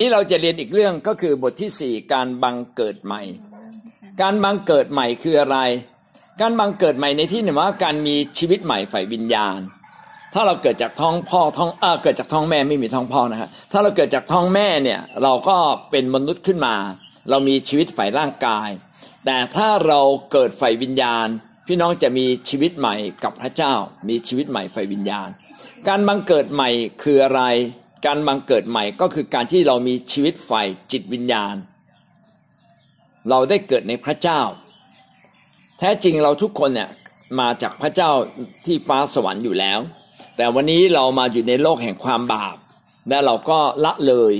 นี่เราจะเรียนอีกเรื่องก็คือบทที่สี่การบังเกิดใหม่ การบังเกิดใหม่คืออะไร การบังเกิดใหม่ในที่หนึ่งว่าการมีชีวิตใหม่ฝ่ายวิญญาณ ถ้าเราเกิดจากท้องพ่อท้องเออเกิดจากท้องแม่ไม่มีท้องพ่อนะฮะถ้าเราเกิดจากท้องแม่เนี่ยเราก็เป็นมนุษย์ขึ้นมา เรามีชีวิตฝ่ายร่างกาย แต่ถ้าเราเกิดฝ่ายวิญญาณ พี่น้องจะมีชีวิตใหม่กับพระเจ้า มีชีวิตใหม่ฝ่ายวิญญาณ การบังเกิดใหม่คืออะไร การบังเกิดใหม่ก็คือการที่เรามีชีวิตฝ่ายจิตวิญญาณ เราได้เกิดในพระเจ้า แท้จริงเราทุกคนเนี่ยมาจากพระเจ้าที่ฟ้าสวรรค์อยู่แล้ว แต่วันนี้เรามาอยู่ในโลกแห่งความบาป และเราก็ละเลย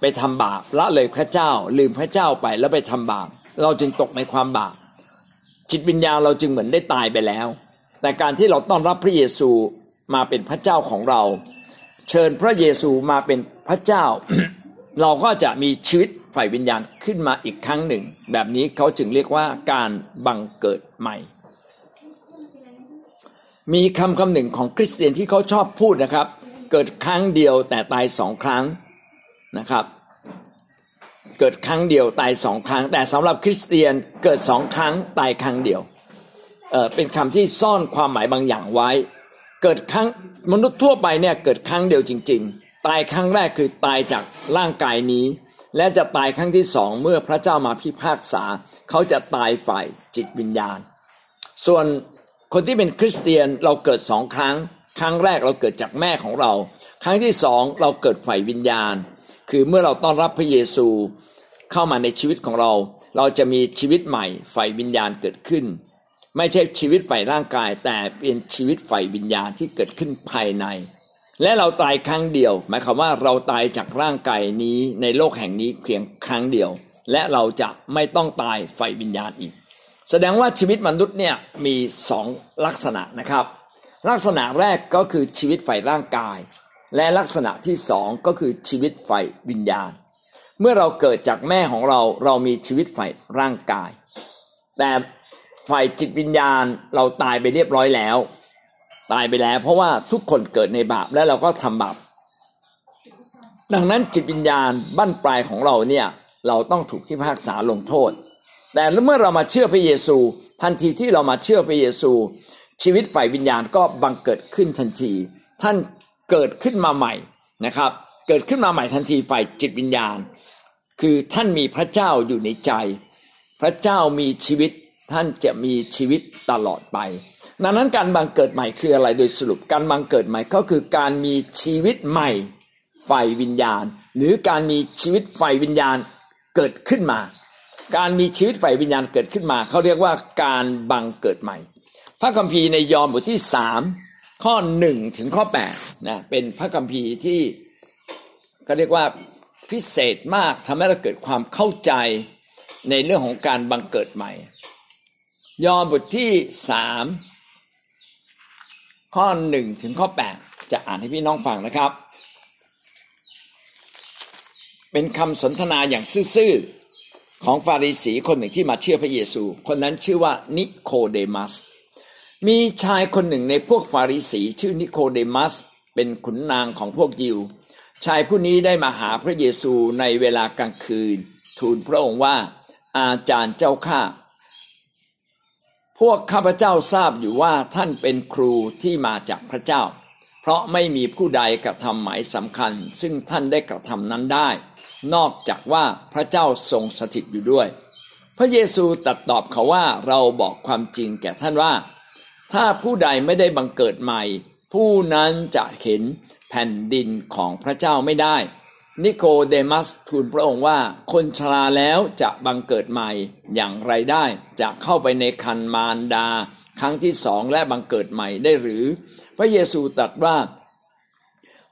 ไปทำบาปละเลยพระเจ้า ลืมพระเจ้าไปแล้วไปทำบาป เราจึงตกในความบาป จิตวิญญาณเราจึงเหมือนได้ตายไปแล้ว แต่การที่เราต้อนรับพระเยซูมาเป็นพระเจ้าของเรา เชิญพระเยซูมาเป็นพระเจ้า เราก็จะมีชีวิตฝ่ายวิญญาณขึ้นมาอีกครั้งหนึ่ง แบบนี้เขาจึงเรียกว่าการบังเกิดใหม่ มีคำคำหนึ่งของคริสเตียนที่เขาชอบพูดนะครับ เกิดครั้งเดียวแต่ตายสองครั้งนะครับ เกิดครั้งเดียวตายสองครั้ง แต่สำหรับคริสเตียนเกิดสองครั้งตายครั้งเดียวเเป็นคำที่ซ่อนความหมายบางอย่างไว้ เกิดครั้งมนุษย์ทั่วไปเนี่ยเกิดครั้งเดียวจริง ๆ ตายครั้งแรกคือตายจากร่างกายนี้ และจะตายครั้งที่สองเมื่อพระเจ้ามาพิพากษา เขาจะตายฝ่ายจิตวิญญาณ ส่วนคนที่เป็นคริสเตียนเราเกิดสองครั้ง ครั้งแรกเราเกิดจากแม่ของเรา ครั้งที่สองเราเกิดฝ่ายวิญญาณ คือเมื่อเราต้อนรับพระเยซูเข้ามาในชีวิตของเรา เราจะมีชีวิตใหม่ฝ่ายวิญญาณเกิดขึ้น ไม่ใช่ชีวิตฝ่ายร่างกาย แต่เป็นชีวิตฝ่ายวิญญาณที่เกิดขึ้นภายใน และเราตายครั้งเดียว หมายความว่าเราตายจากร่างกายนี้ในโลกแห่งนี้เพียงครั้งเดียว และเราจะไม่ต้องตายฝ่ายวิญญาณอีก แสดงว่าชีวิตมนุษย์เนี่ยมีสองลักษณะนะครับ ลักษณะแรกก็คือชีวิตฝ่ายร่างกาย และลักษณะที่สองก็คือชีวิตฝ่ายวิญญาณ เมื่อเราเกิดจากแม่ของเราเรามีชีวิตฝ่ายร่างกาย แต่ ฝ่ายจิตวิญญาณเราตายไปเรียบร้อยแล้ว ตายไปแล้ว เพราะว่าทุกคนเกิดในบาปและเราก็ทำบาปดังนั้นจิตวิญญาณบั้นปลายของเราเนี่ยเราต้องถูกที่พากษาลงโทษ แต่เมื่อเรามาเชื่อพระเยซู ทันทีที่เรามาเชื่อพระเยซู ชีวิตฝ่ายวิญญาณก็บังเกิดขึ้นทันที ท่านเกิดขึ้นมาใหม่นะครับ เกิดขึ้นมาใหม่ทันทีฝ่ายจิตวิญญาณ คือท่านมีพระเจ้าอยู่ในใจ พระเจ้ามีชีวิต ท่านจะมีชีวิตตลอดไป ดังนั้นการบังเกิดใหม่คืออะไรโดยสรุปการบังเกิดใหม่ก็คือการมีชีวิตใหม่ไฟวิญญาณ หรือการมีชีวิตไฟวิญญาณเกิดขึ้นมา การมีชีวิตไฟวิญญาณเกิดขึ้นมาเขาเรียกว่าการบังเกิดใหม่ พระคัมภีร์ในยอห์นบทที่สามข้อหนึ่งถึงข้อแปดนะเป็นพระคัมภีร์ที่เขาเรียกว่าพิเศษมากทำให้เราเกิดความเข้าใจในเรื่องของการบังเกิดใหม่ ยอห์นบทที่สามข้อหนึ่งถึงข้อแปดจะอ่านให้พี่น้องฟังนะครับ เป็นคำสนทนาอย่างซื่อๆของฟาริสีคนหนึ่งที่มาเชื่อพระเยซู คนนั้นชื่อว่านิโคเดมัส มีชายคนหนึ่งในพวกฟาริสีชื่อนิโคเดมัส เป็นขุนนางของพวกยิว ชายผู้นี้ได้มาหาพระเยซูในเวลากลางคืน ทูลพระองค์ว่าอาจารย์เจ้าข้า พวกข้าพเจ้าทราบอยู่ว่าท่านเป็นครูที่มาจากพระเจ้า เพราะไม่มีผู้ใดกระทำหมายสำคัญ ซึ่งท่านได้กระทำนั้นได้ นอกจากว่าพระเจ้าทรงสถิตอยู่ด้วย พระเยซูตรัสตอบเขาว่าเราบอกความจริงแก่ท่านว่า ถ้าผู้ใดไม่ได้บังเกิดใหม่ ผู้นั้นจะเห็นแผ่นดินของพระเจ้าไม่ได้ นิโคเดมัสทูลพระองค์ว่า คนชราแล้วจะบังเกิดใหม่อย่างไรได้ จะเข้าไปในคันมารดา ครั้งที่สองและบังเกิดใหม่ได้หรือ พระเยซูตรัสว่า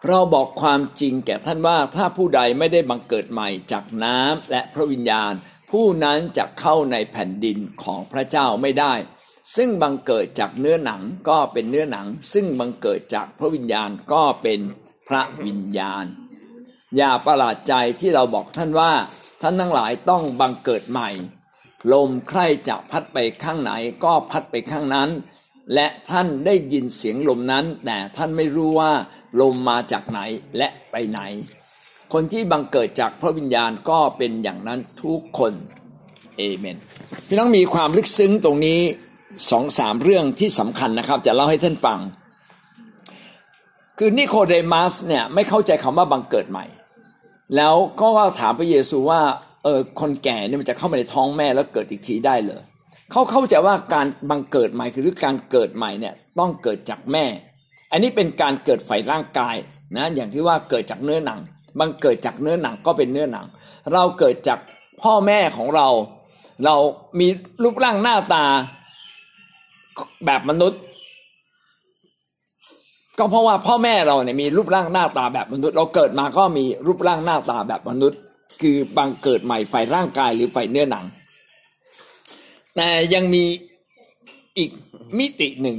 เราบอกความจริงแก่ท่านว่าถ้าผู้ใดไม่ได้บังเกิดใหม่จากน้ำและพระวิญญาณ ผู้นั้นจะเข้าในแผ่นดินของพระเจ้าไม่ได้ ซึ่งบังเกิดจากเนื้อหนังก็เป็นเนื้อหนัง ซึ่งบังเกิดจากพระวิญญาณก็เป็นพระวิญญาณ อย่าประหลาดใจที่เราบอกท่านว่า ท่านทั้งหลายต้องบังเกิดใหม่ ลมใครจะพัดไปข้างไหนก็พัดไปข้างนั้น และท่านได้ยินเสียงลมนั้น แต่ท่านไม่รู้ว่าลมมาจากไหนและไปไหน คนที่บังเกิดจากพระวิญญาณก็เป็นอย่างนั้นทุกคนเอเมนพี่น้องมีความลึกซึ้งตรงนี้สองสามเรื่องที่สำคัญนะครับ จะเล่าให้ท่านฟัง คือนิโคเดมัสเนี่ยไม่เข้าใจคำว่าบังเกิดใหม่ แล้วก็ถามพระเยซูว่าเออคนแก่เนี่ยมันจะเข้ามาในท้องแม่แล้วเกิดอีกทีได้เลยเขาเข้าใจว่าการบังเกิดใหม่คือการเกิดใหม่เนี่ยต้องเกิดจากแม่ อันนี้เป็นการเกิดฝ่ายร่างกายนะอย่างที่ว่าเกิดจากเนื้อหนัง บังเกิดจากเนื้อหนังก็เป็นเนื้อหนัง เราเกิดจากพ่อแม่ของเรา เรามีรูปร่างหน้าตาแบบมนุษย์ ก็เพราะว่าพ่อแม่เราเนี่ยมีรูปร่างหน้าตาแบบมนุษย์ เราเกิดมาก็มีรูปร่างหน้าตาแบบมนุษย์ คือบังเกิดใหม่ฝ่ายร่างกายหรือฝ่ายเนื้อหนัง แต่ยังมีอีกมิติหนึ่ง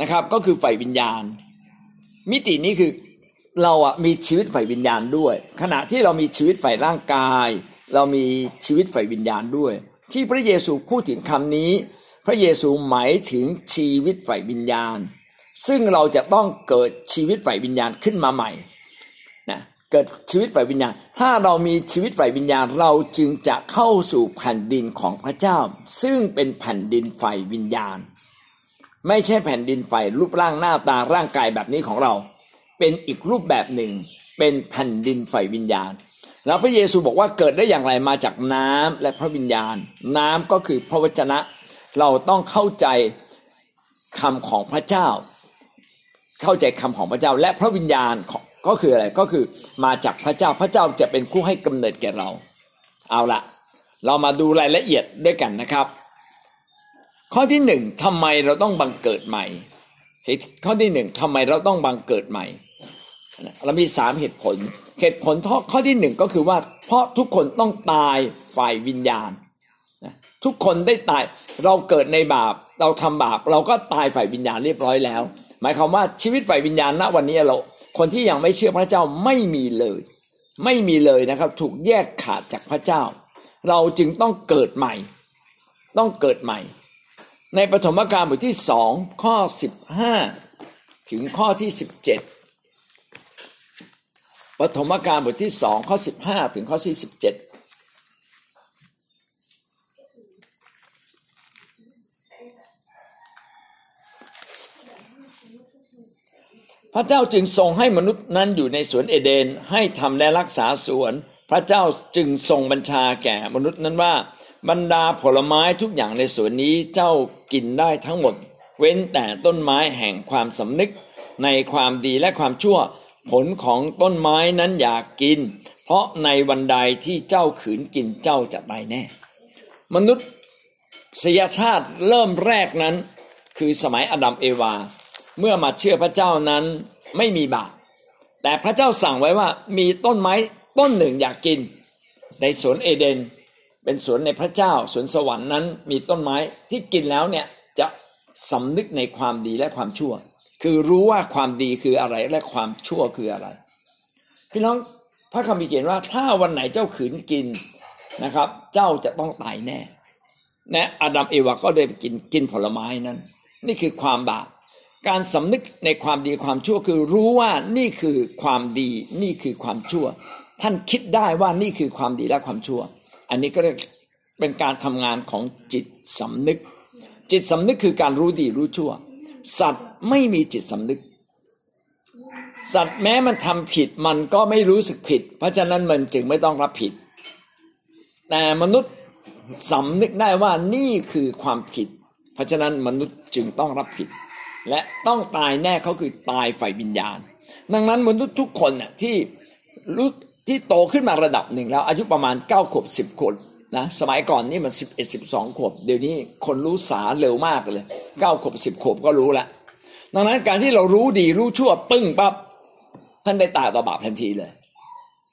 นะครับ ก็คือฝ่ายวิญญาณ มิตินี้คือเราอะมีชีวิตฝ่ายวิญญาณด้วย ขณะที่เรามีชีวิตฝ่ายร่างกาย เรามีชีวิตฝ่ายวิญญาณด้วย ที่พระเยซูพูดถึงคำนี้ พระเยซูหมายถึงชีวิตฝ่ายวิญญาณ ซึ่งเราจะต้องเกิดชีวิตฝ่ายวิญญาณขึ้นมาใหม่นะเกิดชีวิตฝ่ายวิญญาณ ถ้าเรามีชีวิตฝ่ายวิญญาณเราจึงจะเข้าสู่แผ่นดินของพระเจ้า ซึ่งเป็นแผ่นดินฝ่ายวิญญาณ ไม่ใช่แผ่นดินฝ่ายรูปร่างหน้าตาร่างกายแบบนี้ของเรา เป็นอีกรูปแบบหนึ่ง เป็นแผ่นดินไฟวิญญาณ แล้วพระเยซูบอกว่าเกิดได้อย่างไรมาจากน้ำและพระวิญญาณ น้ำก็คือพระวจนะ เราต้องเข้าใจคำของพระเจ้า เข้าใจคำของพระเจ้าและพระวิญญาณก็คืออะไรก็คือมาจากพระเจ้าพระเจ้าจะเป็นผู้ให้กำเนิดแก่เรา เอาละเรามาดูรายละเอียดด้วยกันนะครับ ข้อที่หนึ่งทำไมเราต้องบังเกิดใหม่ข้อที่หนึ่งทำไมเราต้องบังเกิดใหม่ เรามีสามเหตุผล เหตุผลข้อที่หนึ่งก็คือว่า เพราะทุกคนต้องตายฝ่ายวิญญาณทุกคนได้ตายเราเกิดในบาป เราทำบาป เราก็ตายฝ่ายวิญญาณเรียบร้อยแล้ว หมายความว่าชีวิตฝ่ายวิญญาณณวันนี้เรา คนที่ยังไม่เชื่อพระเจ้าไม่มีเลย ไม่มีเลยนะครับ ถูกแยกขาดจากพระเจ้า เราจึงต้องเกิดใหม่ ต้องเกิดใหม่ ในปฐมกาลบทที่สองข้อสิบห้าถึงข้อที่สิบเจ็ดปฐมกาลบทที่สองข้อสิบห้าถึงข้อที่สิบเจ็ด พระเจ้าจึงทรงให้มนุษย์นั้นอยู่ในสวนเอเดนให้ทำและรักษาสวน พระเจ้าจึงทรงบัญชาแก่มนุษย์นั้นว่า บรรดาผลไม้ทุกอย่างในสวนนี้เจ้ากินได้ทั้งหมด เว้นแต่ต้นไม้แห่งความสำนึก ในความดีและความชั่ว ผลของต้นไม้นั้นอยากกิน เพราะในวันใดที่เจ้าขืนกินเจ้าจะตายแน่ มนุษย์สยชาติเริ่มแรกนั้น คือสมัยอดัมเอวา เมื่อมาเชื่อพระเจ้านั้นไม่มีบาปแต่พระเจ้าสั่งไว้ว่ามีต้นไม้ต้นหนึ่งอยากกิน ในสวนเอเดน เป็นสวนในพระเจ้าสวนสวรรค์นั้น มีต้นไม้ที่กินแล้วเนี่ยจะสำนึกในความดีและความชั่ว คือรู้ว่าความดีคืออะไรและความชั่วคืออะไร พี่น้องพระคัมภีร์เขียนว่าถ้าวันไหนเจ้าขืนกินนะครับ เจ้าจะต้องตายแน่นะอาดัมเอวาก็ได้ไปกินกินผลไม้นั้น นี่คือความบาป การสำนึกในความดีความชั่วคือรู้ว่านี่คือความดี นี่คือความชั่ว ท่านคิดได้ว่านี่คือความดีและความชั่ว อันนี้ก็เรียกเป็นการทำงานของจิตสำนึก จิตสำนึกคือการรู้ดีรู้ชั่ว สัตว์ไม่มีจิตสำนึก สัตว์แม้มันทำผิดมันก็ไม่รู้สึกผิด เพราะฉะนั้นมันจึงไม่ต้องรับผิด แต่มนุษย์สำนึกได้ว่านี่คือความผิด เพราะฉะนั้นมนุษย์จึงต้องรับผิด และต้องตายแน่เขาคือตายฝ่ายวิญญาณ ดังนั้นมนุษย์ทุกคนเนี่ยที่รู้ที่โตขึ้นมาระดับหนึ่งแล้วอายุประมาณเก้าขวบสิบขวบนะสมัยก่อนนี่มันสิบเอ็ดสิบสองขวบเดี๋ยวนี้คนรู้สาเร็วมากเลยเก้าขวบสิบขวบก็รู้แล้วดังนั้นการที่เรารู้ดีรู้ชั่วปึ้งปั๊บท่านได้ตายต่อบาปทันทีเลย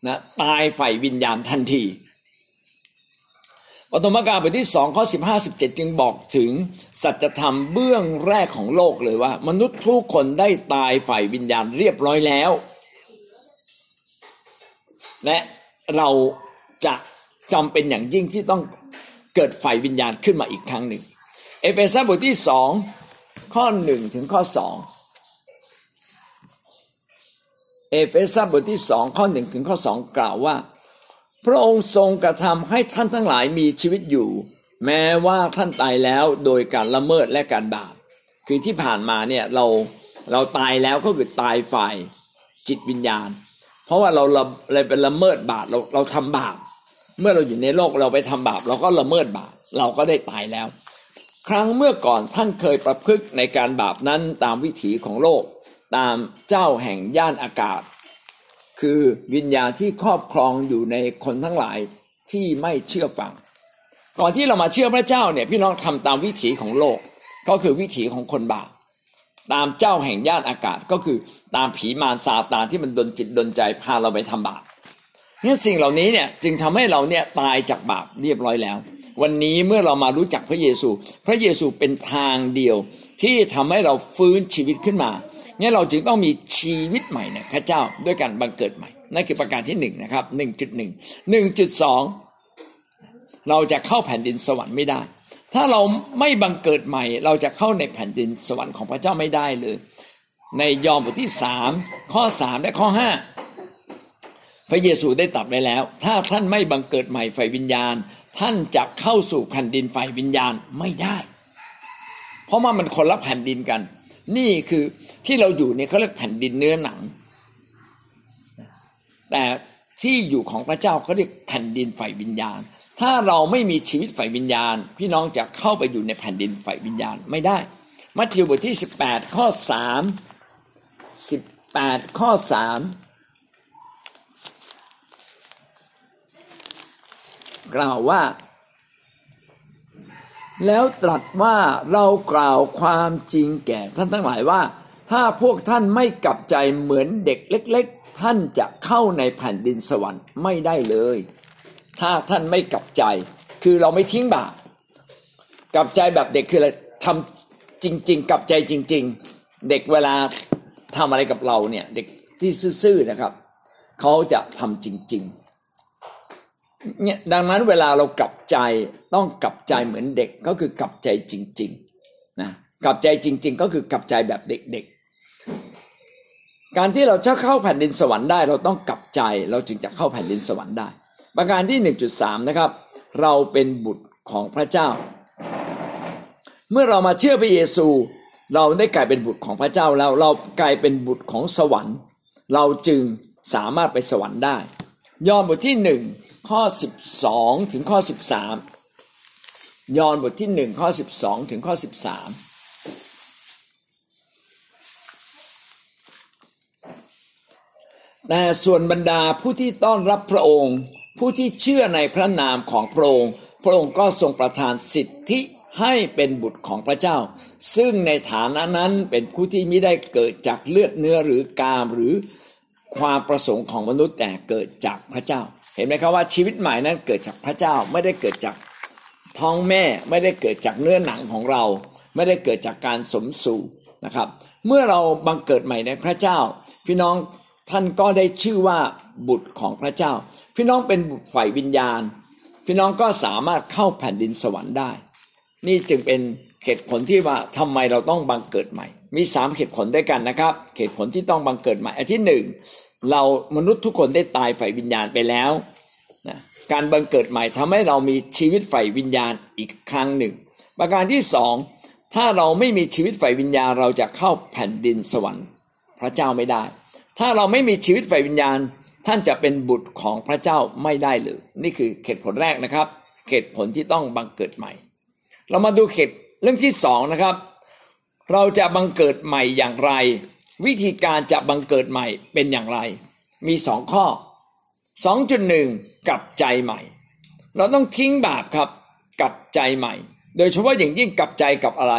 นะตายฝ่ายวิญญาณทันที ปฐมกาลบทที่สองข้อสิบห้าสิบเจ็ดจึงบอกถึง สัจธรรมเบื้องแรกของโลกเลยว่า มนุษย์ทุกคนได้ตายฝ่ายวิญญาณเรียบร้อยแล้ว และเราจะจำเป็นอย่างยิ่งที่ต้องเกิดฝ่ายวิญญาณขึ้นมาอีกครั้งหนึ่ง เอเฟซัสบทที่สองข้อหนึ่งถึงข้อสองเอเฟซัสบทที่สองข้อหนึ่งถึงข้อสองกล่าวว่า พระองค์ทรงกระทำให้ท่านทั้งหลายมีชีวิตอยู่ แม้ว่าท่านตายแล้วโดยการละเมิดและการบาปคือที่ผ่านมาเนี่ยเราเราตายแล้วก็คือตายฝ่ายจิตวิญญาณ เพราะว่าเราเราเป็นละเมิดบาปเราเราทำบาปเมื่อเราอยู่ในโลกเราไปทำบาปเราก็ละเมิดบาปเราก็ได้ตายแล้ว ครั้งเมื่อก่อนท่านเคยประพฤติในการบาปนั้นตามวิถีของโลก ตามเจ้าแห่งย่านอากาศ คือวิญญาณที่ครอบครองอยู่ในคนทั้งหลายที่ไม่เชื่อฟัง ก่อนที่เรามาเชื่อพระเจ้าเนี่ยพี่น้องทำตามวิถีของโลก ก็คือวิถีของคนบาปตามเจ้าแห่งย่านอากาศก็คือตามผีมารซาตานที่มันดนจิตดนใจพาเราไปทำบาปเนี่ยสิ่งเหล่านี้เนี่ยจึงทำให้เราเนี่ยตายจากบาปเรียบร้อยแล้ว วันนี้เมื่อเรามารู้จักพระเยซู พระเยซูเป็นทางเดียวที่ทำให้เราฟื้นชีวิตขึ้นมา นี่เราจึงต้องมีชีวิตใหม่ในพระเจ้าด้วยการบังเกิดใหม่นั่นคือประการที่หนึ่งนะครับหนึ่งจุดหนึ่งหนึ่งจุดสองเราจะเข้าแผ่นดินสวรรค์ไม่ได้ ถ้าเราไม่บังเกิดใหม่ เราจะเข้าในแผ่นดินสวรรค์ของพระเจ้าไม่ได้เลย ในยอห์นบทที่สามข้อสามและข้อห้าพระเยซูได้ตรัสไว้แล้ว ถ้าท่านไม่บังเกิดใหม่ฝ่ายวิญญาณ ท่านจะเข้าสู่แผ่นดินฝ่ายวิญญาณไม่ได้ เพราะว่ามันคนละแผ่นดินกัน นี่คือที่เราอยู่เนี่ยเขาเรียกแผ่นดินเนื้อหนัง แต่ที่อยู่ของพระเจ้าเขาเรียกแผ่นดินฝ่ายวิญญาณ ถ้าเราไม่มีชีวิตฝ่ายวิญญาณ พี่น้องจะเข้าไปอยู่ในแผ่นดินฝ่ายวิญญาณไม่ได้ มัทธิวบทที่18ข้อ3 18ข้อ3กล่าวว่า แล้วตรัสว่าเรากล่าวความจริงแก่ท่านทั้งหลายว่า ถ้าพวกท่านไม่กลับใจเหมือนเด็กเล็ก ๆ ท่านจะเข้าในแผ่นดินสวรรค์ไม่ได้เลย ถ้าท่านไม่กลับใจ คือเราไม่ทิ้งบาปกลับใจแบบเด็กคืออะไรทำจริง ๆ กลับใจจริง ๆ เด็กเวลาทำอะไรกับเราเนี่ย เด็กที่ซื่อๆนะครับ เขาจะทำจริง ๆ เนี่ยดังนั้นเวลาเรากลับใจต้องกลับใจเหมือนเด็กก็คือกลับใจจริงๆนะกลับใจจริง ๆ ก็คือกลับใจแบบเด็กๆ การที่เราจะเข้าแผ่นดินสวรรค์ได้เราต้องกลับใจเราจึงจะเข้าแผ่นดินสวรรค์ได้ ประการที่ 1.3 นะครับ เราเป็นบุตรของพระเจ้า เมื่อเรามาเชื่อพระเยซู เราได้กลายเป็นบุตรของพระเจ้าแล้วเรากลายเป็นบุตรของสวรรค์ เราจึงสามารถไปสวรรค์ได้ ยอห์นบทที่หนึ่ง ข้อ 12 ถึงข้อ 13 ยอห์นบทที่หนึ่งข้อ 12 ถึงข้อ 13แต่ส่วนบรรดาผู้ที่ต้อนรับพระองค์ ผู้ที่เชื่อในพระนามของพระองค์ พระองค์ก็ทรงประทานสิทธิให้เป็นบุตรของพระเจ้า ซึ่งในฐานะนั้นเป็นผู้ที่ไม่ได้เกิดจากเลือดเนื้อหรือกามหรือความประสงค์ของมนุษย์แต่เกิดจากพระเจ้า เห็นไหมครับว่าชีวิตใหม่นั้นเกิดจากพระเจ้าไม่ได้เกิดจากท้องแม่ไม่ได้เกิดจากเนื้อหนังของเรา ไม่ได้เกิดจากการสมสู่นะครับ เมื่อเราบังเกิดใหม่ในพระเจ้า พี่น้องท่านก็ได้ชื่อว่าบุตรของพระเจ้า พี่น้องเป็นบุตรฝ่ายวิญญาณ พี่น้องก็สามารถเข้าแผ่นดินสวรรค์ได้ นี่จึงเป็นเหตุผลที่ว่าทำไมเราต้องบังเกิดใหม่ มีสามเหตุผลด้วยกันนะครับ เหตุผลที่ต้องบังเกิดใหม่อันที่หนึ่ง เรามนุษย์ทุกคนได้ตายฝ่ายวิญญาณไปแล้วนะการบังเกิดใหม่ทำให้เรามีชีวิตฝ่ายวิญญาณอีกครั้งหนึ่ง ประการที่สองถ้าเราไม่มีชีวิตฝ่ายวิญญาณ เราจะเข้าแผ่นดินสวรรค์ พระเจ้าไม่ได้ ถ้าเราไม่มีชีวิตฝ่ายวิญญาณ ท่านจะเป็นบุตรของพระเจ้าไม่ได้เลยนี่คือเหตุผลแรกนะครับเหตุผลที่ต้องบังเกิดใหม่ เรามาดูเหตุเรื่องที่สองนะครับ เราจะบังเกิดใหม่อย่างไร วิธีการจะบังเกิดใหม่เป็นอย่างไร มีสองข้อ 2.1 กลับใจใหม่ เราต้องทิ้งบาปครับกลับใจใหม่ โดยเฉพาะอย่างยิ่งกลับใจกับอะไร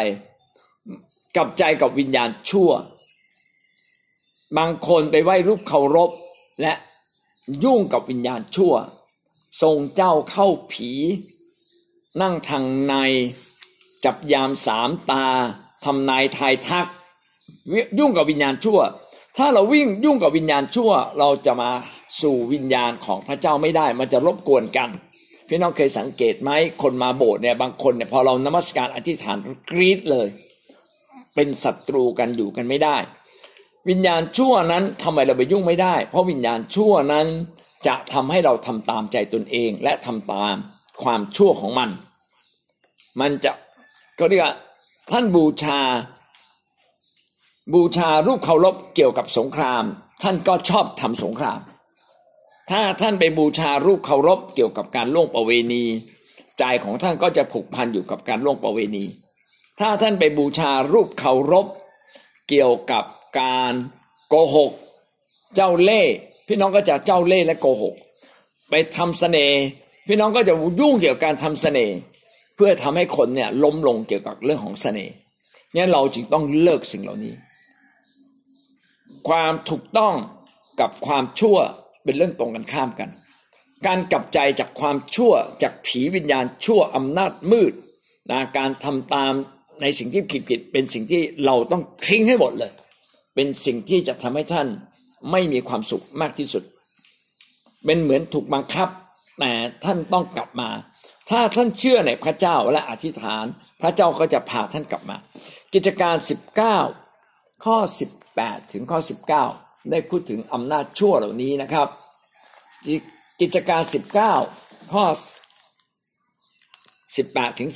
กลับใจกับวิญญาณชั่ว บางคนไปไหว้รูปเคารพ และยุ่งกับวิญญาณชั่ว ทรงเจ้าเข้าผี นั่งทางใน จับยามสามตาทำนายทายทัก ยุ่งกับวิญญาณชั่ว ถ้าเราวิ่งยุ่งกับวิญญาณชั่ว เราจะมาสู่วิญญาณของพระเจ้าไม่ได้ มันจะรบกวนกัน พี่น้องเคยสังเกตไหมคนมาโบสถ์เนี่ยบางคนเนี่ยพอเรานมัสการอธิษฐานกรีดเลย เป็นศัตรูกันอยู่กันไม่ได้ วิญญาณชั่วนั้นทำไมเราไปยุ่งไม่ได้ เพราะวิญญาณชั่วนั้นจะทำให้เราทำตามใจตนเอง และทำตามความชั่วของมัน มันจะก็เรียกว่าท่านบูชา บูชารูปเคารพเกี่ยวกับสงคราม ท่านก็ชอบทำสงคราม ถ้าท่านไปบูชารูปเคารพเกี่ยวกับการล่วงประเวณี ใจของท่านก็จะผูกพันอยู่กับการล่วงประเวณี ถ้าท่านไปบูชารูปเคารพเกี่ยวกับการโกหก เจ้าเล่ห์พี่น้องก็จะเจ้าเล่ห์และโกหก ไปทำเสน่ห์พี่น้องก็จะยุ่งเกี่ยวกับการทำเสน่ห์เพื่อทำให้คนเนี่ยล้มลงเกี่ยวกับเรื่องของเสน่ห์งั้นเราจึงต้องเลิกสิ่งเหล่านี้ ความถูกต้องกับความชั่วเป็นเรื่องตรงกันข้ามกัน การกลับใจจากความชั่วจากผีวิญญาณชั่วอำนาจมืดนะการทำตามในสิ่งที่ผิดผิดเป็นสิ่งที่เราต้องทิ้งให้หมดเลย เป็นสิ่งที่จะทำให้ท่านไม่มีความสุขมากที่สุด เป็นเหมือนถูกบังคับแต่ท่านต้องกลับมา ถ้าท่านเชื่อในพระเจ้าและอธิษฐาน พระเจ้าก็จะพาท่านกลับมา กิจการ 19 ข้อ 8 ถึงข้อ 19 ได้พูดถึงอำนาจชั่วเหล่านี้นะครับ กิจการ 19 ข้อ 18 ถึง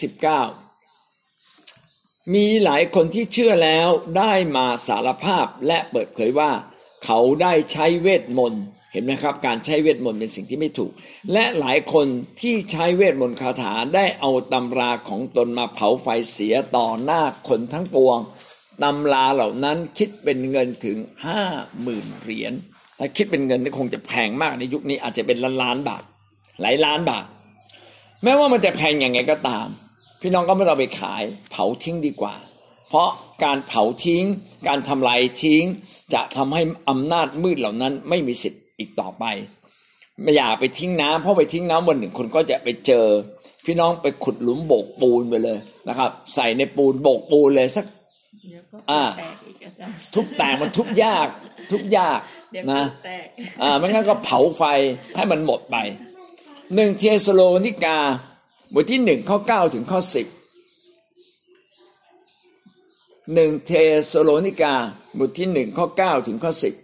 19 มีหลายคนที่เชื่อแล้วได้มาสารภาพและเปิดเผยว่า เขาได้ใช้เวทมนต์เห็นไหมครับการใช้เวทมนต์เป็นสิ่งที่ไม่ถูก และหลายคนที่ใช้เวทมนต์คาถาได้เอาตำราของตนมาเผาไฟเสียต่อหน้าคนทั้งปวง ตำราเหล่านั้นคิดเป็นเงินถึงห้าหมื่นเหรียญถ้าคิดเป็นเงินนี่คงจะแพงมากในยุคนี้อาจจะเป็นล้านล้านบาท หลายล้านบาท แม้ว่ามันจะแพงอย่างไงก็ตาม พี่น้องก็ไม่ต้องไปขายเผาทิ้งดีกว่า เพราะการเผาทิ้ง การทำลายทิ้ง จะทำให้อำนาจมืดเหล่านั้นไม่มีสิทธิ์อีกต่อไป ไม่อย่าไปทิ้งน้ำเพราะไปทิ้งน้ำวันหนึ่งคนก็จะไปเจอ พี่น้องไปขุดหลุมโบกปูนไปเลยนะครับ ใส่ในปูนโบกปูนเลยสัก อ่าทุบแตกมันทุบยาก ทุบยากนะอ่าไม่งั้นก็เผาไฟให้มันหมดไปหนึ่งเทสโลนิกาบทที่หนึ่งข้อเก้าถึงข้อสิบหนึ่งเทสโลนิกาบทที่หนึ่งข้อเก้าถึงข้อสิบ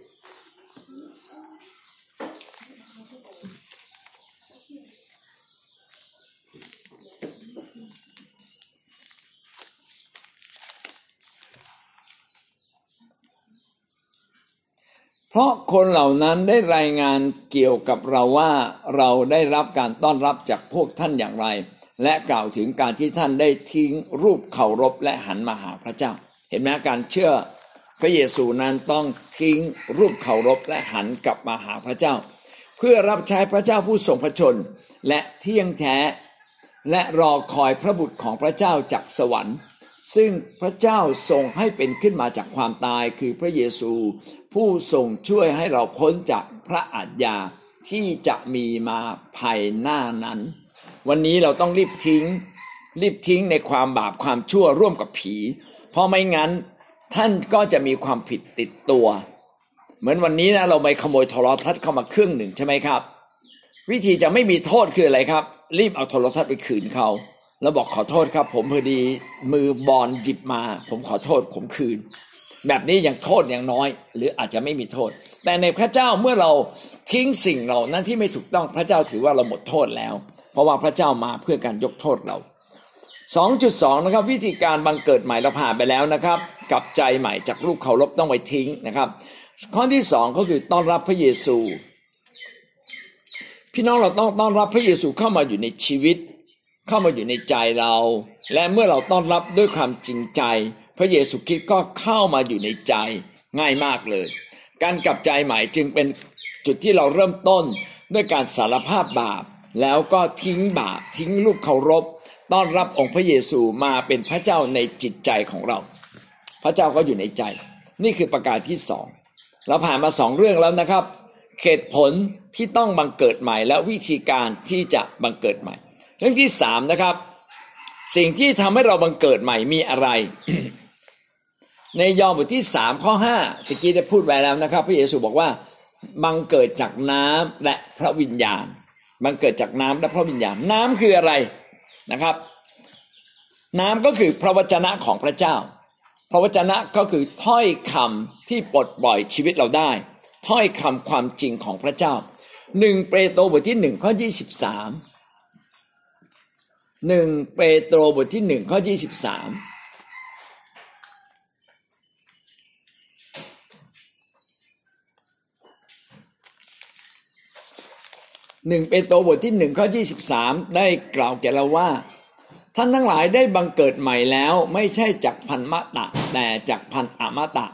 เพราะคนเหล่านั้นได้รายงานเกี่ยวกับเราว่าเราได้รับการต้อนรับจากพวกท่านอย่างไร และกล่าวถึงการที่ท่านได้ทิ้งรูปเคารพและหันมาหาพระเจ้า เห็นไหมการเชื่อพระเยซูนั้นต้องทิ้งรูปเคารพและหันกลับมาหาพระเจ้า เพื่อรับใช้พระเจ้าผู้ทรงพระชนและเที่ยงแท้ และรอคอยพระบุตรของพระเจ้าจากสวรรค์ซึ่งพระเจ้าทรงให้เป็นขึ้นมาจากความตายคือพระเยซู ผู้ทรงช่วยให้เราพ้นจากพระอาญาที่จะมีมาภายหน้านั้น วันนี้เราต้องรีบทิ้ง รีบทิ้งในความบาปความชั่วร่วมกับผี เพราะไม่งั้นท่านก็จะมีความผิดติดตัว เหมือนวันนี้นะเราไปขโมยโทรทัศน์เข้ามาเครื่องหนึ่งใช่ไหมครับ วิธีจะไม่มีโทษคืออะไรครับ รีบเอาโทรทัศน์ไปคืนเขาแล้วบอกขอโทษครับ ผมพอดีมือบอลหยิบมา ผมขอโทษผมคืน แบบนี้ยังโทษยังน้อย หรืออาจจะไม่มีโทษ แต่ในพระเจ้าเมื่อเราทิ้งสิ่งเหล่านั้นที่ไม่ถูกต้องพระเจ้าถือว่าเราหมดโทษแล้ว เพราะว่าพระเจ้ามาเพื่อการยกโทษเรา 2.2 นะครับ วิธีการบังเกิดใหม่เราผ่านไปแล้วนะครับ กับใจใหม่จากลูกเคารพต้องไปทิ้งนะครับ ข้อที่สองก็คือต้อนรับพระเยซู พี่น้องเราต้องต้อนรับพระเยซูเข้ามาอยู่ในชีวิต เข้ามาอยู่ในใจเรา และเมื่อเราต้อนรับด้วยความจริงใจ ระเยซูคริสต์ก็เข้ามาอยู่ในใจง่ายมากเลย การกลับใจใหม่จึงเป็นจุดที่เราเริ่มต้นด้วยการสารภาพบาป แล้วก็ทิ้งบาปทิ้งลูกเคารพ ต้อนรับองค์พระเยซูมาเป็นพระเจ้าในจิตใจของเรา พระเจ้าก็อยู่ในใจ นี่คือประการที่สองเราผ่านมาสองเรื่องแล้วนะครับเหตุผลที่ต้องบังเกิดใหม่ และวิธีการที่จะบังเกิดใหม่ เรื่องที่สามนะครับ สิ่งที่ทำให้เราบังเกิดใหม่มีอะไร ในยอห์นบทที่สามข้อห้าตะกี้ได้พูดไปแล้วนะครับ พระเยซูบอกว่าบังเกิดจากน้ำและพระวิญญาณบังเกิดจากน้ำและพระวิญญาณ น้ำคืออะไรนะครับ น้ำก็คือพระวจนะของพระเจ้า พระวจนะก็คือถ้อยคำที่ปลดปล่อยชีวิตเราได้ ถ้อยคำความจริงของพระเจ้าหนึ่งเปโตรบทที่หนึ่งข้อยี่สิบสามหนึ่งเปโตรบทที่หนึ่งข้อยี่สิบสาม หนึ่งเปโตรบทที่หนึ่งข้อยี่สิบสามได้กล่าวแก่เราว่า ท่านทั้งหลายได้บังเกิดใหม่แล้วไม่ใช่จากพันมะตะ แต่จากพันอมตะ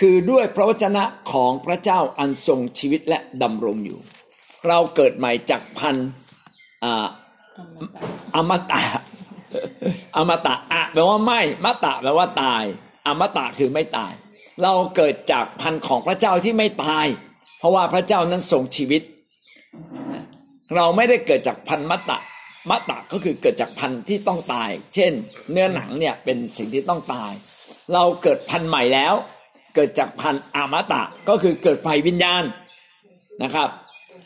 คือด้วยพระวจนะของพระเจ้าอันทรงชีวิตและดำรงอยู่ เราเกิดใหม่จากพันอมตะอมตะอะแปลว่าไม่มะตะแปลว่าตาย อมตะคือไม่ตาย เราเกิดจากพันของพระเจ้าที่ไม่ตาย เพราะว่าพระเจ้านั้นทรงชีวิต เราไม่ได้เกิดจากพันมัตตะมัตตะก็คือเกิดจากพันที่ต้องตาย เช่น เนื้อหนังเนี่ยเป็นสิ่งที่ต้องตาย เราเกิดพันใหม่แล้ว เกิดจากพันอมตะก็คือเกิดไฟวิญญาณนะครับ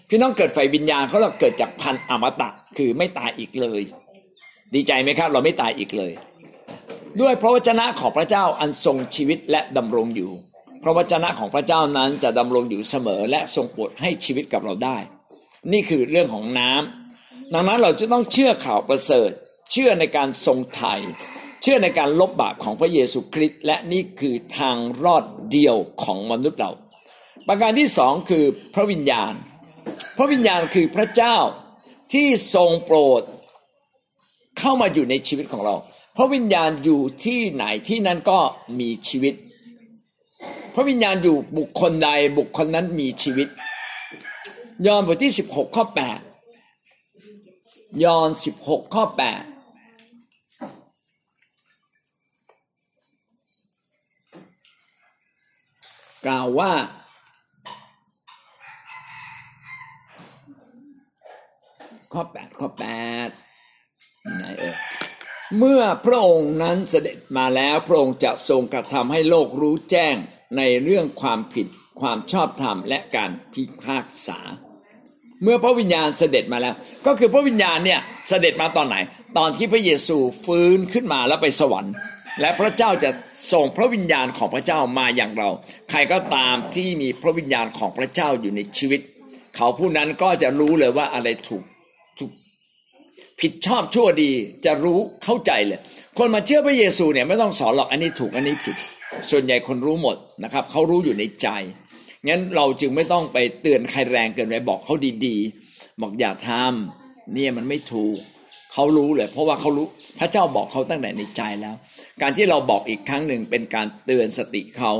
พี่น้องเกิดไฟวิญญาณเขาเราเกิดจากพันอมตะคือไม่ตายอีกเลย ดีใจไหมครับ เราไม่ตายอีกเลย ด้วยพระวจนะของพระเจ้าอันทรงชีวิตและดำรงอยู่ พระวจนะของพระเจ้านั้นจะดำรงอยู่เสมอและทรงโปรดให้ชีวิตกับเราได้ นี่คือเรื่องของน้ำดังนั้นเราจะต้องเชื่อข่าวประเสริฐ เชื่อในการทรงไถ่เชื่อในการลบบาปของพระเยซูคริสต์และนี่คือทางรอดเดียวของมนุษย์เรา ประการที่สองคือพระวิญญาณ พระวิญญาณคือพระเจ้าที่ทรงโปรดเข้ามาอยู่ในชีวิตของเรา พระวิญญาณอยู่ที่ไหนที่นั้นก็มีชีวิต พระวิญญาณอยู่บุคคลใดบุคคลนั้นมีชีวิต ยอห์นบทที่สิบหกข้อแปดยอห์นสิบหกข้อแปดกล่าวว่า ข้อแปดข้อแปดไหนเอ่ยเมื่อพระองค์นั้นเสด็จมาแล้วพระองค์จะทรงกระทำให้โลกรู้แจ้งในเรื่องความผิดความชอบธรรมและการพิพากษา เมื่อพระวิญญาณเสด็จมาแล้ว ก็คือพระวิญญาณเนี่ยเสด็จมาตอนไหน ตอนที่พระเยซูฟื้นขึ้นมาแล้วไปสวรรค์ และพระเจ้าจะส่งพระวิญญาณของพระเจ้ามาอย่างเรา ใครก็ตามที่มีพระวิญญาณของพระเจ้าอยู่ในชีวิต เขาผู้นั้นก็จะรู้เลยว่าอะไรถูกถูกผิดชอบชั่วดีจะรู้เข้าใจเลยคนมาเชื่อพระเยซูเนี่ยไม่ต้องสอนหรอกอันนี้ถูกอันนี้ผิด ส่วนใหญ่คนรู้หมดนะครับ เขารู้อยู่ในใจ งั้นเราจึงไม่ต้องไปเตือนใครแรงเกินไปบอกเขาดีๆ บอกอย่าทำเนี่ยมันไม่ถูกเขารู้เลย เพราะว่าเขารู้พระเจ้าบอกเขาตั้งแต่ในใจแล้ว การที่เราบอกอีกครั้งหนึ่งเป็นการเตือนสติเขา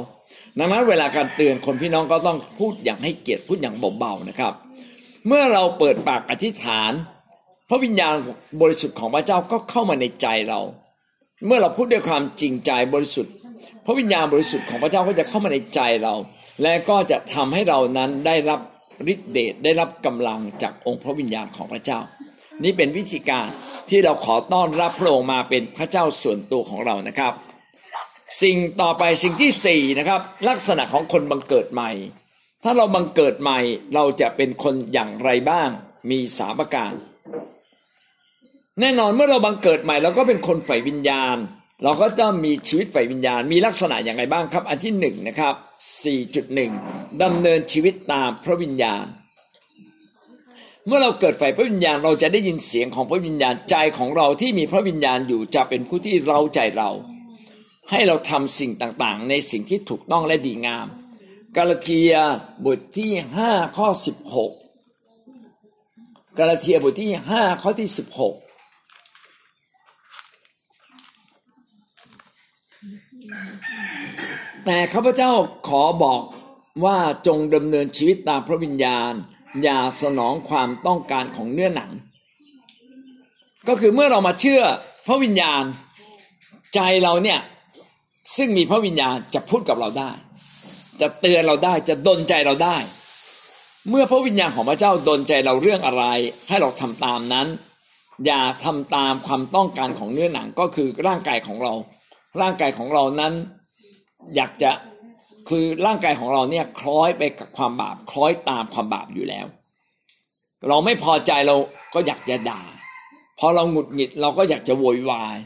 ดังนั้นเวลาการเตือนคนพี่น้องก็ต้องพูดอย่างให้เกียรติพูดอย่างเบาๆนะครับ เมื่อเราเปิดปากอธิษฐาน พระวิญญาณบริสุทธิ์ของพระเจ้าก็เข้ามาในใจเรา เมื่อเราพูดด้วยความจริงใจบริสุทธิ์ พระวิญญาณบริสุทธิ์ของพระเจ้าก็จะเข้ามาในใจเรา และก็จะทำให้เรานั้นได้รับฤทธิเดชได้รับกำลังจากองค์พระวิญญาณของพระเจ้า นี่เป็นวิธีการที่เราขอต้อนรับพระองค์มาเป็นพระเจ้าส่วนตัวของเรานะครับ สิ่งต่อไปสิ่งที่สี่นะครับ ลักษณะของคนบังเกิดใหม่ ถ้าเราบังเกิดใหม่เราจะเป็นคนอย่างไรบ้าง มีสามประการ แน่นอนเมื่อเราบังเกิดใหม่เราก็เป็นคนใฝ่วิญญาณ เราก็จะมีชีวิตฝ่ายวิญญาณมีลักษณะอย่างไรบ้างครับ อันที่หนึ่งนะครับ 4.1ดำเนินชีวิตตามพระวิญญาณ เมื่อเราเกิดฝ่ายพระวิญญาณเราจะได้ยินเสียงของพระวิญญาณใจของเราที่มีพระวิญญาณอยู่จะเป็นผู้ที่เราใจเรา ให้เราทำสิ่งต่างๆ ในสิ่งที่ถูกต้องและดีงาม กาลาเทียบทที่5ข้อ16 กาลาเทียบทที่5ข้อที่ 16 แต่ข้าพเจ้าขอบอกว่าจงดำเนินชีวิตตามพระวิญญาณ อย่าสนองความต้องการของเนื้อหนัง ก็คือเมื่อเรามาเชื่อพระวิญญาณ ใจเราเนี่ยซึ่งมีพระวิญญาณจะพูดกับเราได้ จะเตือนเราได้จะดนใจเราได้ เมื่อพระวิญญาณของพระเจ้าดนใจเราเรื่องอะไร ให้เราทำตามนั้น อย่าทำตามความต้องการของเนื้อหนังก็คือร่างกายของเรา ร่างกายของเรานั้น อยากจะคือร่างกายของเราเนี่ยคล้อยไปกับความบาป คล้อยตามความบาปอยู่แล้ว เราไม่พอใจเราก็อยากจะด่าพอเราหงุดหงิดเราก็อยากจะโวยวาย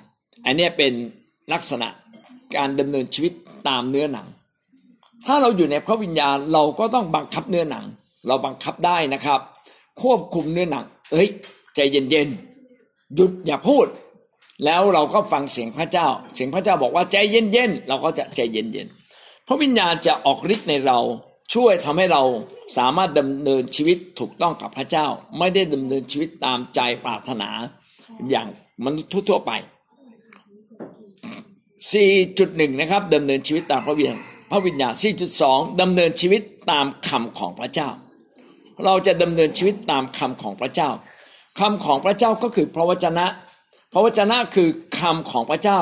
อันนี้เป็นลักษณะการดำเนินชีวิตตามเนื้อหนัง ถ้าเราอยู่ในพระวิญญาณเราก็ต้องบังคับเนื้อหนัง เราบังคับได้นะครับ ควบคุมเนื้อหนัง เอ้ยใจเย็นๆหยุดอย่าพูด แล้วเราก็ฟังเสียงพระเจ้า เสียงพระเจ้าบอกว่าใจเย็นๆ เราก็จะใจเย็นๆ พระวิญญาณจะออกฤทธิ์ในเราช่วยทำให้เราสามารถดำเนินชีวิตถูกต้องกับพระเจ้า ไม่ได้ดำเนินชีวิตตามใจปรารถนาอย่างมนุษย์ทั่วไป 4.1 นะครับดำเนินชีวิตตามพระวิญญาณพระวิญญาณ 4.2 ดำเนินชีวิตตามคำของพระเจ้า เราจะดำเนินชีวิตตามคำของพระเจ้าคำของพระเจ้าก็คือพระวจนะ พระวจนะคือคำของพระเจ้า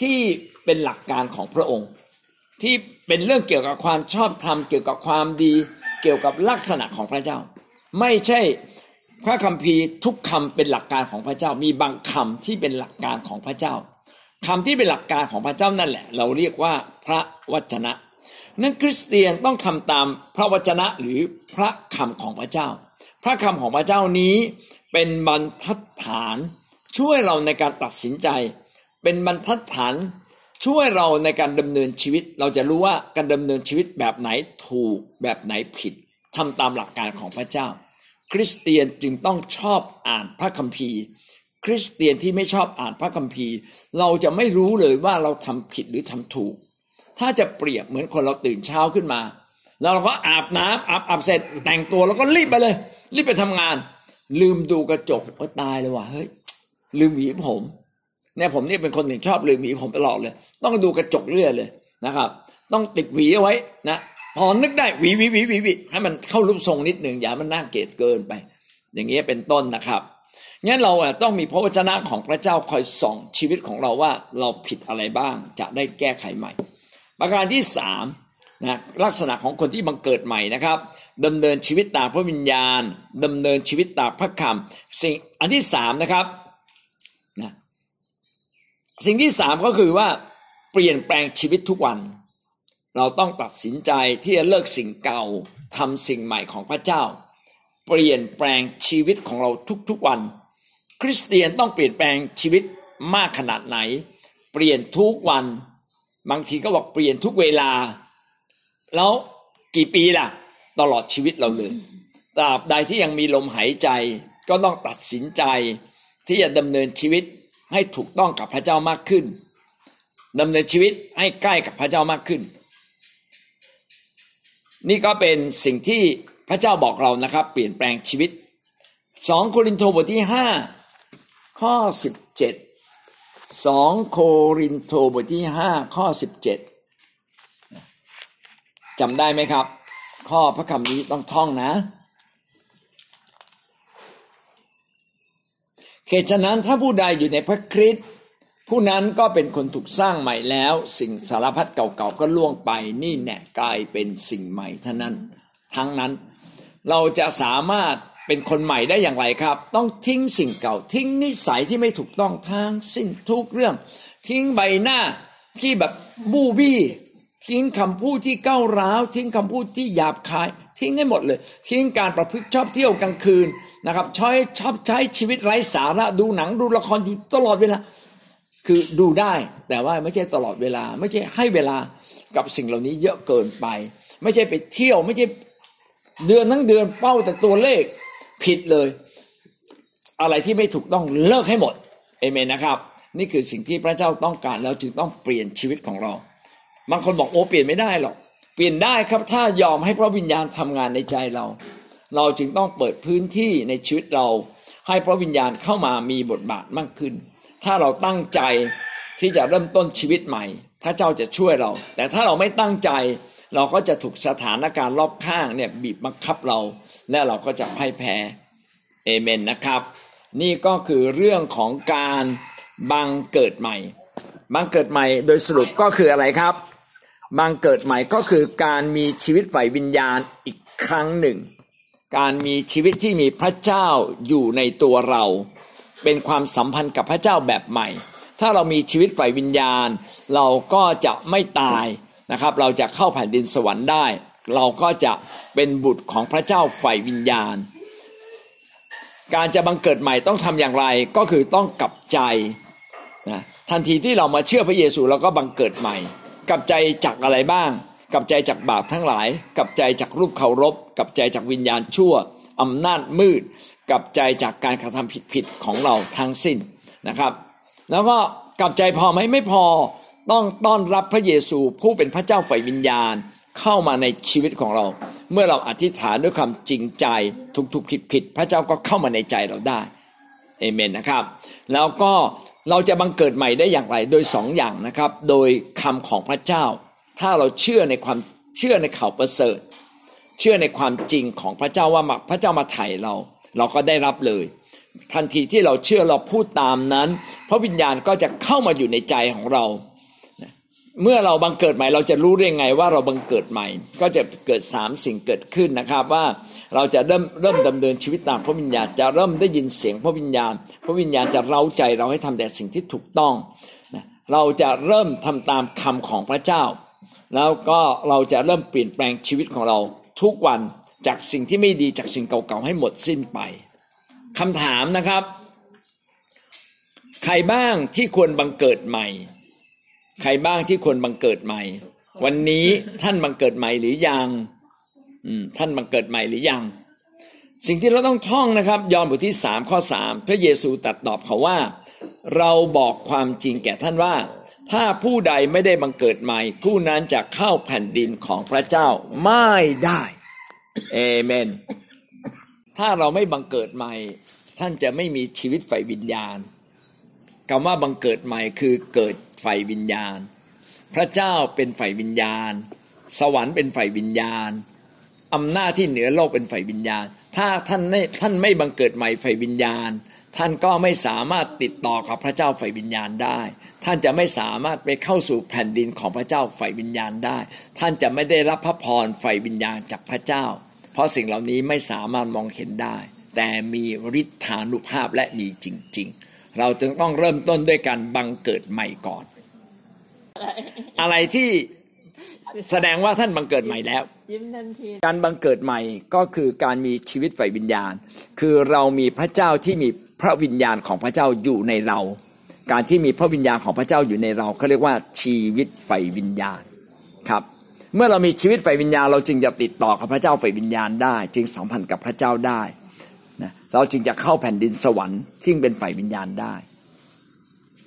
ที่เป็นหลักการของพระองค์ ที่เป็นเรื่องเกี่ยวกับความชอบธรรมเกี่ยวกับความดี เกี่ยวกับลักษณะของพระเจ้า ไม่ใช่พระคัมภีร์ทุกคำเป็นหลักการของพระเจ้า มีบางคำที่เป็นหลักการของพระเจ้าคำที่เป็นหลักการของพระเจ้านั่นแหละ เราเรียกว่าพระวจนะ นั้นคริสเตียนต้องทำตามพระวจนะหรือพระคำของพระเจ้า พระคำของพระเจ้านี้เป็นบรรทัดฐาน ช่วยเราในการตัดสินใจ เป็นบรรทัดฐานช่วยเราในการดำเนินชีวิต เราจะรู้ว่าการดำเนินชีวิตแบบไหนถูกแบบไหนผิดทำตามหลักการของพระเจ้า คริสเตียนจึงต้องชอบอ่านพระคัมภีร์ คริสเตียนที่ไม่ชอบอ่านพระคัมภีร์ เราจะไม่รู้เลยว่าเราทำผิดหรือทำถูก ถ้าจะเปรียบเหมือนคนเราตื่นเช้าขึ้นมาแล้วเราก็อาบน้ำอาบอาบเสร็จแต่งตัวแล้วก็รีบไปเลย รีบไปทำงาน ลืมดูกระจกก็ตายเลยว่ะเฮ้ย ลืมหวีผมเนี่ยผมนี่เป็นคนที่ชอบลืมหวีผมตลอดเลย ต้องดูกระจกเรื่อยเลยนะครับ ต้องติดหวีเอาไว้นะพอนึกได้หวีหวีหวีหวีให้มันเข้ารูปทรงนิดหนึ่งอย่ามันน่าเกลียดเกินไป อย่างเงี้ยเป็นต้นนะครับงั้นเราต้องมีพระวจนะของพระเจ้าคอยส่องชีวิตของเราว่าเราผิดอะไรบ้างจะได้แก้ไขใหม่ ประการที่สามนะลักษณะของคนที่บังเกิดใหม่นะครับดำเนินชีวิตตามพระวิญญาณดำเนินชีวิตตามพระคำสิ่งอันที่สามนะครับ สิ่งที่สามก็คือว่าเปลี่ยนแปลงชีวิตทุกวัน เราต้องตัดสินใจที่จะเลิกสิ่งเก่าทำสิ่งใหม่ของพระเจ้า เปลี่ยนแปลงชีวิตของเราทุกๆวัน คริสเตียนต้องเปลี่ยนแปลงชีวิตมากขนาดไหน เปลี่ยนทุกวัน บางทีก็บอกเปลี่ยนทุกเวลา แล้วกี่ปีล่ะ ตลอดชีวิตเราเลยตราบใดที่ยังมีลมหายใจก็ต้องตัดสินใจที่จะดำเนินชีวิต ให้ถูกต้องกับพระเจ้ามากขึ้นดำเนินชีวิตให้ใกล้กับพระเจ้ามากขึ้น นี่ก็เป็นสิ่งที่พระเจ้าบอกเรานะครับ เปลี่ยนแปลงชีวิตสองโครินโตบทที่ห้าข้อสิบเจ็ดสองโครินโตบทที่ห้าข้อสิบเจ็ดจำได้ไหมครับ ข้อพระคำนี้ต้องท่องนะ เหตุฉะนั้นถ้าผู้ใดอยู่ในพระคริสต์ผู้นั้นก็เป็นคนถูกสร้างใหม่แล้ว สิ่งสารพัดเก่าๆก็ล่วงไปนี่แน่กลายเป็นสิ่งใหม่เท่านั้น ทั้งนั้น เราจะสามารถเป็นคนใหม่ได้อย่างไรครับ ต้องทิ้งสิ่งเก่า ทิ้งนิสัยที่ไม่ถูกต้องทางสิ้นทุกเรื่อง ทิ้งใบหน้าที่แบบบูบี้ทิ้งคำพูดที่ก้าวร้าว ทิ้งคำพูดที่หยาบคาย ทิ้งให้หมดเลย ทิ้งการประพฤติชอบเที่ยวกลางคืนนะครับชอยชอบใช้ชีวิตไร้สาระดูหนังดูละครอยู่ตลอดเวลาคือดูได้แต่ว่าไม่ใช่ตลอดเวลา ไม่ใช่ให้เวลากับสิ่งเหล่านี้เยอะเกินไป ไม่ใช่ไปเที่ยวไม่ใช่เดือนทั้งเดือนเป้าแต่ตัวเลขผิดเลย อะไรที่ไม่ถูกต้องเลิกให้หมดเอเมนนะครับ นี่คือสิ่งที่พระเจ้าต้องการแล้วจึงต้องเปลี่ยนชีวิตของเรา บางคนบอกโอ้เปลี่ยนไม่ได้หรอก เปลี่ยนได้ครับถ้ายอมให้พระวิญญาณทำงานในใจเรา เราจึงต้องเปิดพื้นที่ในชีวิตเรา ให้พระวิญญาณเข้ามามีบทบาทมากขึ้น ถ้าเราตั้งใจที่จะเริ่มต้นชีวิตใหม่ พระเจ้าจะช่วยเรา แต่ถ้าเราไม่ตั้งใจ เราก็จะถูกสถานการณ์รอบข้างเนี่ยบีบบังคับเรา และเราก็จะพ่ายแพ้เอเมนนะครับ นี่ก็คือเรื่องของการบังเกิดใหม่ บังเกิดใหม่โดยสรุปก็คืออะไรครับ บังเกิดใหม่ก็คือการมีชีวิตฝ่ายวิญญาณอีกครั้งหนึ่ง การมีชีวิตที่มีพระเจ้าอยู่ในตัวเรา เป็นความสัมพันธ์กับพระเจ้าแบบใหม่ ถ้าเรามีชีวิตฝ่ายวิญญาณ เราก็จะไม่ตายนะครับ เราจะเข้าแผ่นดินสวรรค์ได้ เราก็จะเป็นบุตรของพระเจ้าฝ่ายวิญญาณ การจะบังเกิดใหม่ต้องทำอย่างไรก็คือต้องกลับใจนะทันทีที่เรามาเชื่อพระเยซูเราก็บังเกิดใหม่ กับใจจากอะไรบ้าง กับใจจากบาปทั้งหลาย กับใจจากรูปเคารพ กับใจจากวิญญาณชั่วอำนาจมืด กับใจจากการกระทำผิดๆของเราทั้งสิ้นนะครับ แล้วก็กับใจพอไหมไม่พอต้องต้อนรับพระเยซูผู้เป็นพระเจ้าฝ่ายวิญญาณเข้ามาในชีวิตของเรา เมื่อเราอธิษฐานด้วยความจริงใจทุกๆผิดผิดพระเจ้าก็เข้ามาในใจเราได้เอเมนนะครับ แล้วก็ เราจะบังเกิดใหม่ได้อย่างไร โดยสองอย่างนะครับ โดยคำของพระเจ้า ถ้าเราเชื่อในความเชื่อในข่าวประเสริฐ เชื่อในความจริงของพระเจ้าว่าพระเจ้ามาไถ่เรา เราก็ได้รับเลย ทันทีที่เราเชื่อเราพูดตามนั้น พระวิญญาณก็จะเข้ามาอยู่ในใจของเรา เมื่อเราบังเกิดใหม่เราจะรู้ได้ไงว่าเราบังเกิดใหม่ ก็จะเกิดสามสิ่งเกิดขึ้นนะครับ ว่าเราจะเริ่มเริ่มดำเนินชีวิตตามพระวิญญาณจะเริ่มได้ยินเสียงพระวิญญาณ พระวิญญาณจะเร้าใจเราให้ทำแต่สิ่งที่ถูกต้อง เราจะเริ่มทำตามคำของพระเจ้า แล้วก็เราจะเริ่มเปลี่ยนแปลงชีวิตของเราทุกวันจากสิ่งที่ไม่ดีจากสิ่งเก่าๆให้หมดสิ้นไปคำถามนะครับ ใครบ้างที่ควรบังเกิดใหม่ ใครบ้างที่ควรบังเกิดใหม่ วันนี้ท่านบังเกิดใหม่หรือยังท่านบังเกิดใหม่หรือยัง สิ่งที่เราต้องท่องนะครับ ยอห์นบทที่สามข้อสามพระเยซูตรัสตอบเขาว่า เราบอกความจริงแก่ท่านว่า ถ้าผู้ใดไม่ได้บังเกิดใหม่ ผู้นั้นจะเข้าแผ่นดินของพระเจ้าไม่ได้เอเมน ถ้าเราไม่บังเกิดใหม่ ท่านจะไม่มีชีวิตฝ่ายวิญญาณคำว่าบังเกิดใหม่คือเกิด ฝ่ายวิญญาณ พระเจ้าเป็นฝ่ายวิญญาณ สวรรค์เป็นฝ่ายวิญญาณอำนาจที่เหนือโลกเป็นฝ่ายวิญญาณ ถ้าท่านไม่ท่านไม่บังเกิดใหม่ฝ่ายวิญญาณ ท่านก็ไม่สามารถติดต่อกับพระเจ้าฝ่ายวิญญาณได้ ท่านจะไม่สามารถไปเข้าสู่แผ่นดินของพระเจ้าฝ่ายวิญญาณได้ ท่านจะไม่ได้รับพระพรฝ่ายวิญญาณจากพระเจ้า เพราะสิ่งเหล่านี้ไม่สามารถมองเห็นได้ แต่มีฤทธานุภาพและมีจริง ๆ เราจึงต้องเริ่มต้นด้วยการบังเกิดใหม่ก่อน อะไรที่แสดงว่าท่านบังเกิดใหม่แล้ว การบังเกิดใหม่ก็คือการมีชีวิตฝ่ายวิญญาณ คือเรามีพระเจ้าที่มีพระวิญญาณของพระเจ้าอยู่ในเรา การที่มีพระวิญญาณของพระเจ้าอยู่ในเราเขาเรียกว่าชีวิตฝ่ายวิญญาณครับ เมื่อเรามีชีวิตฝ่ายวิญญาณ เราจึงจะติดต่อกับพระเจ้าฝ่ายวิญญาณได้ จึงสัมพันธ์กับพระเจ้าได้ เราจึงจะเข้าแผ่นดินสวรรค์ที่เป็นฝ่ายวิญญาณได้